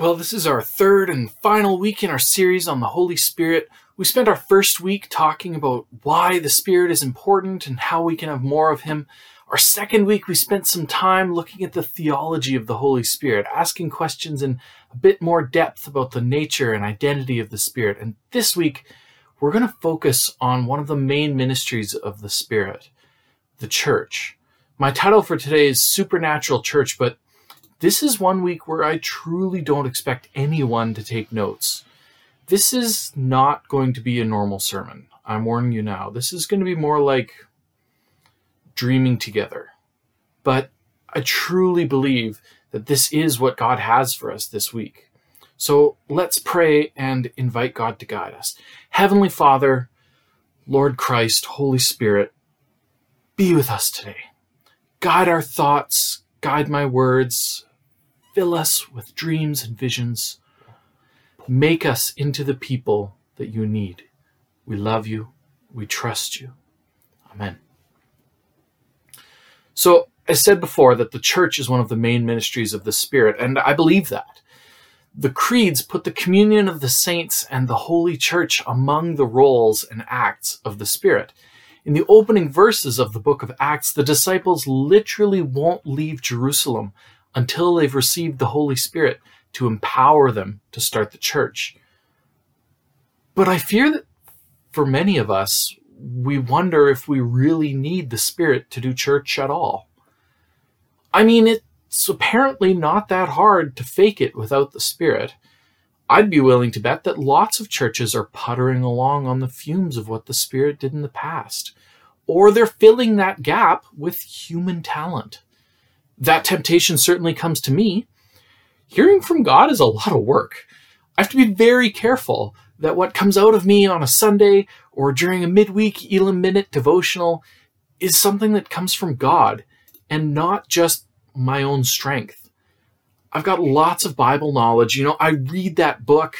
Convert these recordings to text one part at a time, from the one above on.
Well, this is our third and final week in our series on the Holy Spirit. We spent our first week talking about why the Spirit is important and how we can have more of Him. Our second week, we spent some time looking at the theology of the Holy Spirit, asking questions in a bit more depth about the nature and identity of the Spirit. And this week, we're going to focus on one of the main ministries of the Spirit, the church. My title for today is Supernatural Church, but this is one week where I truly don't expect anyone to take notes. This is not going to be a normal sermon. I'm warning you now. This is going to be more like dreaming together. But I truly believe that this is what God has for us this week. So let's pray and invite God to guide us. Heavenly Father, Lord Christ, Holy Spirit, be with us today. Guide our thoughts, guide my words, Fill us with dreams and visions. Make us into the people that you need. We love you. We trust you. Amen. So, I said before that the church is one of the main ministries of the Spirit, and I believe that. The creeds put the communion of the saints and the Holy Church among the roles and acts of the Spirit. In the opening verses of the book of Acts, the disciples literally won't leave Jerusalem until they've received the Holy Spirit to empower them to start the church. But I fear that for many of us, we wonder if we really need the Spirit to do church at all. I mean, it's apparently not that hard to fake it without the Spirit. I'd be willing to bet that lots of churches are puttering along on the fumes of what the Spirit did in the past, or they're filling that gap with human talent that temptation certainly comes to me. Hearing from God is a lot of work. I have to be very careful that what comes out of me on a Sunday or during a midweek Elim Minute devotional is something that comes from God and not just my own strength. I've got lots of Bible knowledge. You know, I read that book,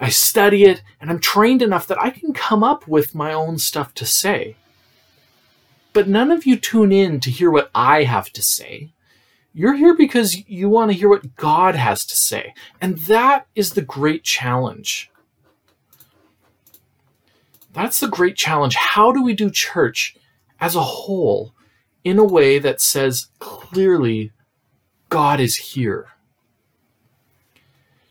I study it, and I'm trained enough that I can come up with my own stuff to say. But none of you tune in to hear what I have to say. You're here because you want to hear what God has to say. And that is the great challenge. That's the great challenge. How do we do church as a whole in a way that says clearly, God is here?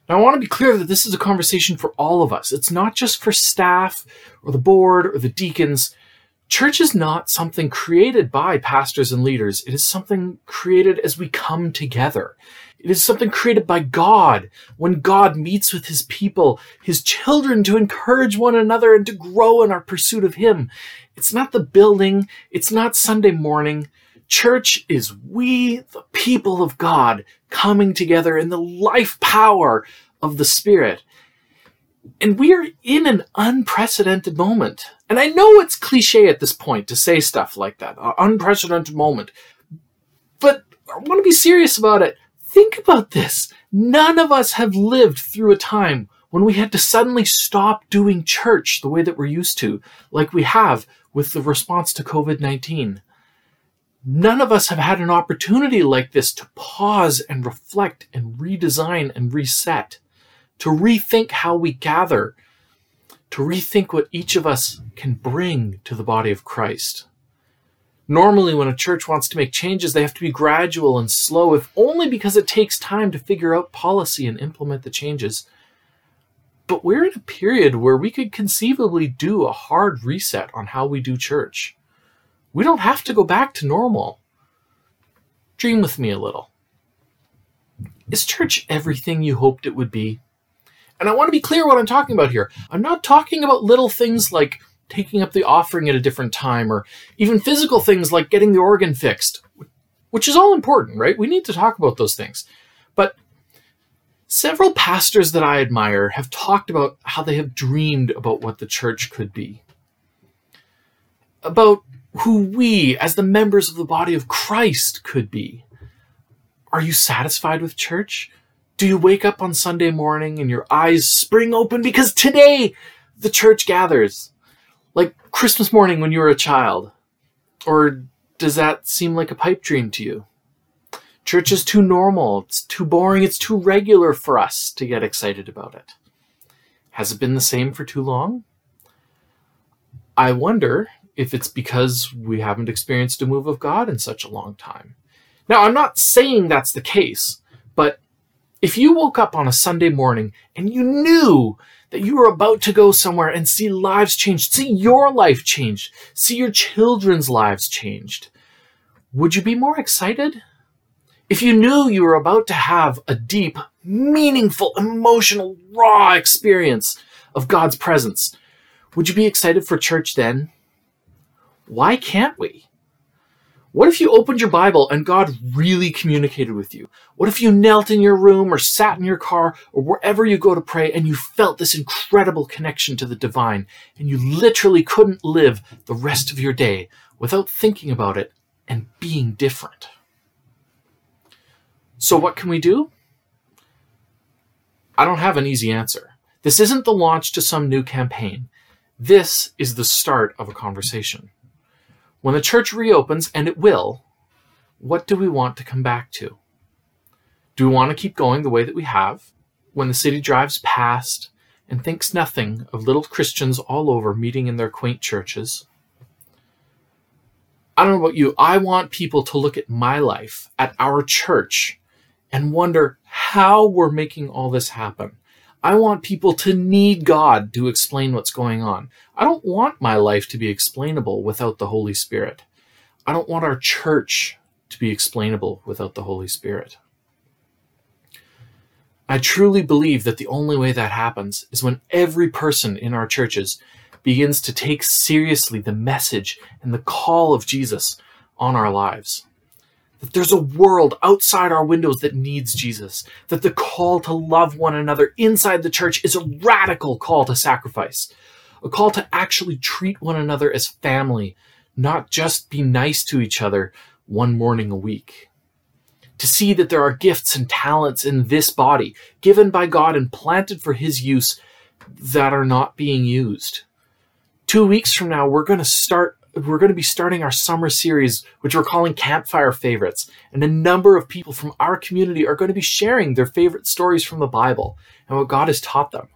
Now, I want to be clear that this is a conversation for all of us. It's not just for staff or the board or the deacons. Church is not something created by pastors and leaders. It is something created as we come together. It is something created by God when God meets with his people, his children to encourage one another and to grow in our pursuit of him. It's not the building. It's not Sunday morning. Church is we, the people of God, coming together in the life power of the Spirit. And we are in an unprecedented moment. And I know it's cliche at this point to say stuff like that, unprecedented moment. But I want to be serious about it. Think about this. None of us have lived through a time when we had to suddenly stop doing church the way that we're used to, like we have with the response to COVID 19. None of us have had an opportunity like this to pause and reflect and redesign and reset to rethink how we gather, to rethink what each of us can bring to the body of Christ. Normally, when a church wants to make changes, they have to be gradual and slow, if only because it takes time to figure out policy and implement the changes. But we're in a period where we could conceivably do a hard reset on how we do church. We don't have to go back to normal. Dream with me a little. Is church everything you hoped it would be? And I want to be clear what I'm talking about here. I'm not talking about little things like taking up the offering at a different time or even physical things like getting the organ fixed, which is all important, right? We need to talk about those things. But several pastors that I admire have talked about how they have dreamed about what the church could be, about who we, as the members of the body of Christ, could be. Are you satisfied with church? Do you wake up on Sunday morning and your eyes spring open because today the church gathers? Like Christmas morning when you were a child? Or does that seem like a pipe dream to you? Church is too normal, it's too boring, it's too regular for us to get excited about it. Has it been the same for too long? I wonder if it's because we haven't experienced a move of God in such a long time. Now, I'm not saying that's the case, but if you woke up on a Sunday morning and you knew that you were about to go somewhere and see lives changed, see your life changed, see your children's lives changed, would you be more excited? If you knew you were about to have a deep, meaningful, emotional, raw experience of God's presence, would you be excited for church then? Why can't we? What if you opened your Bible and God really communicated with you? What if you knelt in your room or sat in your car or wherever you go to pray and you felt this incredible connection to the divine and you literally couldn't live the rest of your day without thinking about it and being different? So, what can we do? I don't have an easy answer. This isn't the launch to some new campaign. This is the start of a conversation. When the church reopens, and it will, what do we want to come back to? Do we want to keep going the way that we have? When the city drives past and thinks nothing of little Christians all over meeting in their quaint churches? I don't know about you. I want people to look at my life, at our church, and wonder how we're making all this happen. I want people to need God to explain what's going on. I don't want my life to be explainable without the Holy Spirit. I don't want our church to be explainable without the Holy Spirit. I truly believe that the only way that happens is when every person in our churches begins to take seriously the message and the call of Jesus on our lives that there's a world outside our windows that needs Jesus, that the call to love one another inside the church is a radical call to sacrifice, a call to actually treat one another as family, not just be nice to each other one morning a week. To see that there are gifts and talents in this body, given by God and planted for His use, that are not being used. Two weeks from now, we're going to start we're going to be starting our summer series, which we're calling Campfire Favorites. And a number of people from our community are going to be sharing their favorite stories from the Bible and what God has taught them.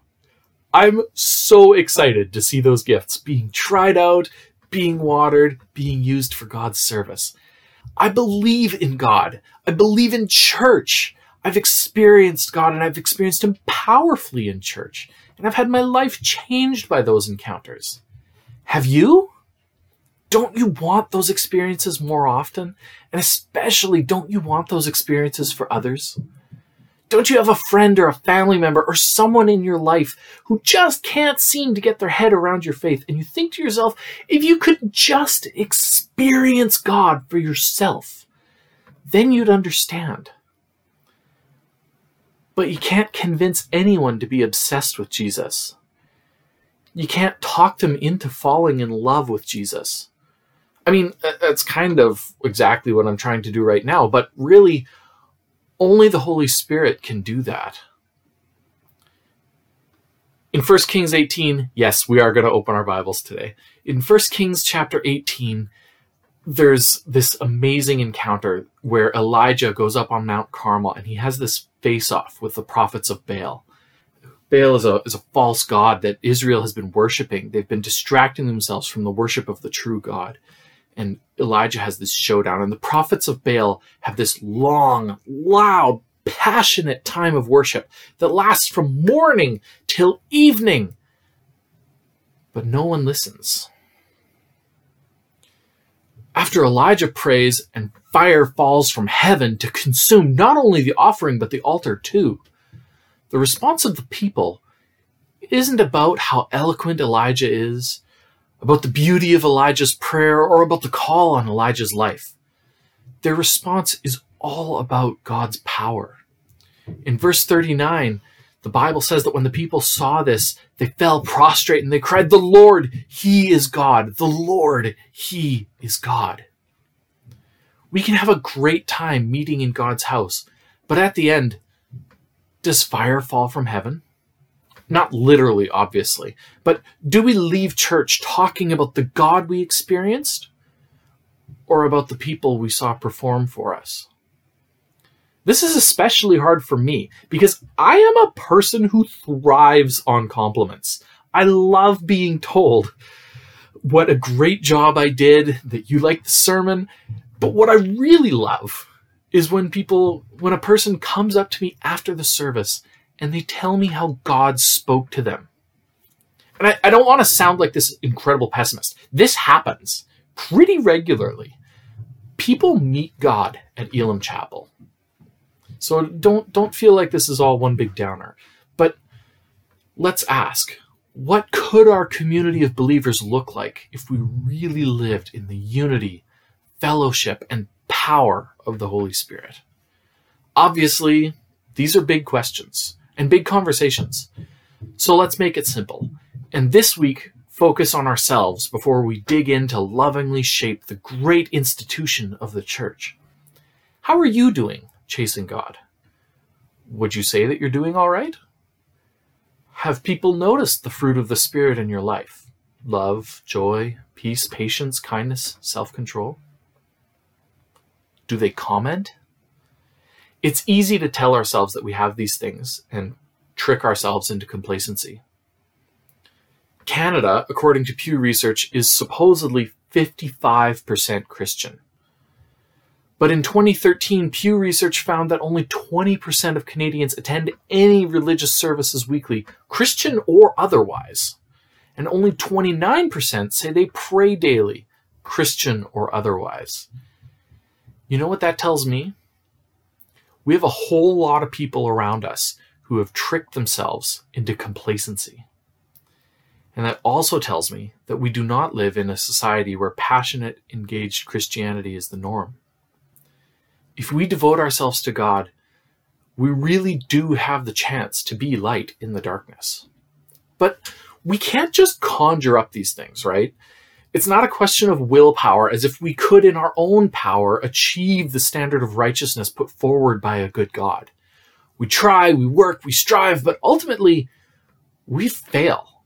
I'm so excited to see those gifts being tried out, being watered, being used for God's service. I believe in God. I believe in church. I've experienced God and I've experienced Him powerfully in church. And I've had my life changed by those encounters. Have you? Don't you want those experiences more often? And especially, don't you want those experiences for others? Don't you have a friend or a family member or someone in your life who just can't seem to get their head around your faith? And you think to yourself, if you could just experience God for yourself, then you'd understand. But you can't convince anyone to be obsessed with Jesus. You can't talk them into falling in love with Jesus. I mean, uh, that's kind of exactly what I'm trying to do right now, but really, only the Holy Spirit can do that. In 1 Kings 18, yes, we are going to open our Bibles today. In 1 Kings chapter 18, there's this amazing encounter where Elijah goes up on Mount Carmel and he has this face off with the prophets of Baal. Baal is a, is a false god that Israel has been worshiping. They've been distracting themselves from the worship of the true God and Elijah has this showdown, and the prophets of Baal have this long, loud, passionate time of worship that lasts from morning till evening. But no one listens. After Elijah prays and fire falls from heaven to consume not only the offering but the altar too, the response of the people isn't about how eloquent Elijah is about the beauty of Elijah's prayer, or about the call on Elijah's life. Their response is all about God's power. In verse 39, the Bible says that when the people saw this, they fell prostrate and they cried, The Lord, He is God. The Lord, He is God. We can have a great time meeting in God's house, but at the end, does fire fall from heaven? Not literally, obviously, but do we leave church talking about the God we experienced or about the people we saw perform for us? This is especially hard for me because I am a person who thrives on compliments. I love being told what a great job I did, that you liked the sermon. But what I really love is when people, when a person comes up to me after the service and they tell me how God spoke to them. And I, I don't want to sound like this incredible pessimist. This happens pretty regularly. People meet God at Elim Chapel. So don't don't feel like this is all one big downer. But let's ask, what could our community of believers look like if we really lived in the unity, fellowship, and power of the Holy Spirit? Obviously, these are big questions and big conversations. So let's make it simple. And this week, focus on ourselves before we dig in to lovingly shape the great institution of the church. How are you doing chasing God? Would you say that you're doing all right? Have people noticed the fruit of the Spirit in your life? Love, joy, peace, patience, kindness, self control? Do they comment? It's easy to tell ourselves that we have these things and trick ourselves into complacency. Canada, according to Pew Research, is supposedly 55% Christian. But in 2013, Pew Research found that only 20% of Canadians attend any religious services weekly, Christian or otherwise. And only 29% say they pray daily, Christian or otherwise. You know what that tells me? We have a whole lot of people around us who have tricked themselves into complacency. And that also tells me that we do not live in a society where passionate, engaged Christianity is the norm. If we devote ourselves to God, we really do have the chance to be light in the darkness. But we can't just conjure up these things, right? It's not a question of willpower, as if we could, in our own power, achieve the standard of righteousness put forward by a good God. We try, we work, we strive, but ultimately, we fail.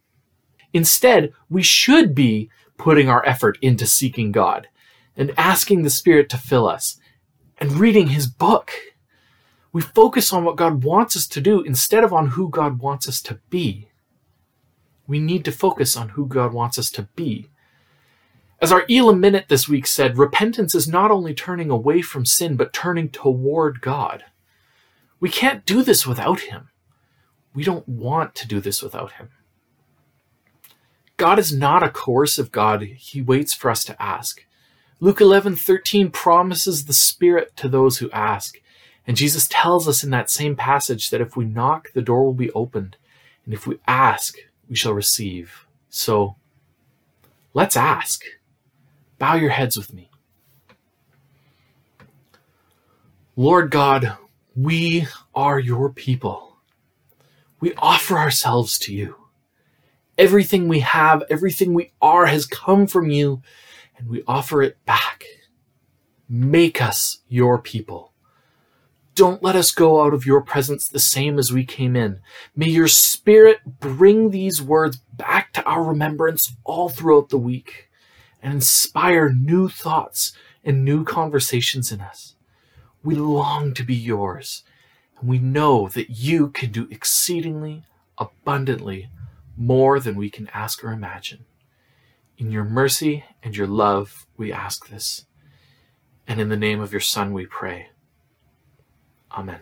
Instead, we should be putting our effort into seeking God and asking the Spirit to fill us and reading His book. We focus on what God wants us to do instead of on who God wants us to be. We need to focus on who God wants us to be as our Elim Minute this week said, repentance is not only turning away from sin, but turning toward God. We can't do this without Him. We don't want to do this without Him. God is not a coercive God. He waits for us to ask. Luke 11:13 promises the Spirit to those who ask. And Jesus tells us in that same passage that if we knock, the door will be opened. And if we ask, we shall receive. So let's ask. Bow your heads with me. Lord God, we are your people. We offer ourselves to you. Everything we have, everything we are has come from you, and we offer it back. Make us your people. Don't let us go out of your presence the same as we came in. May your spirit bring these words back to our remembrance all throughout the week and inspire new thoughts and new conversations in us. We long to be yours, and we know that you can do exceedingly abundantly more than we can ask or imagine. In your mercy and your love, we ask this. And in the name of your Son, we pray. Amen.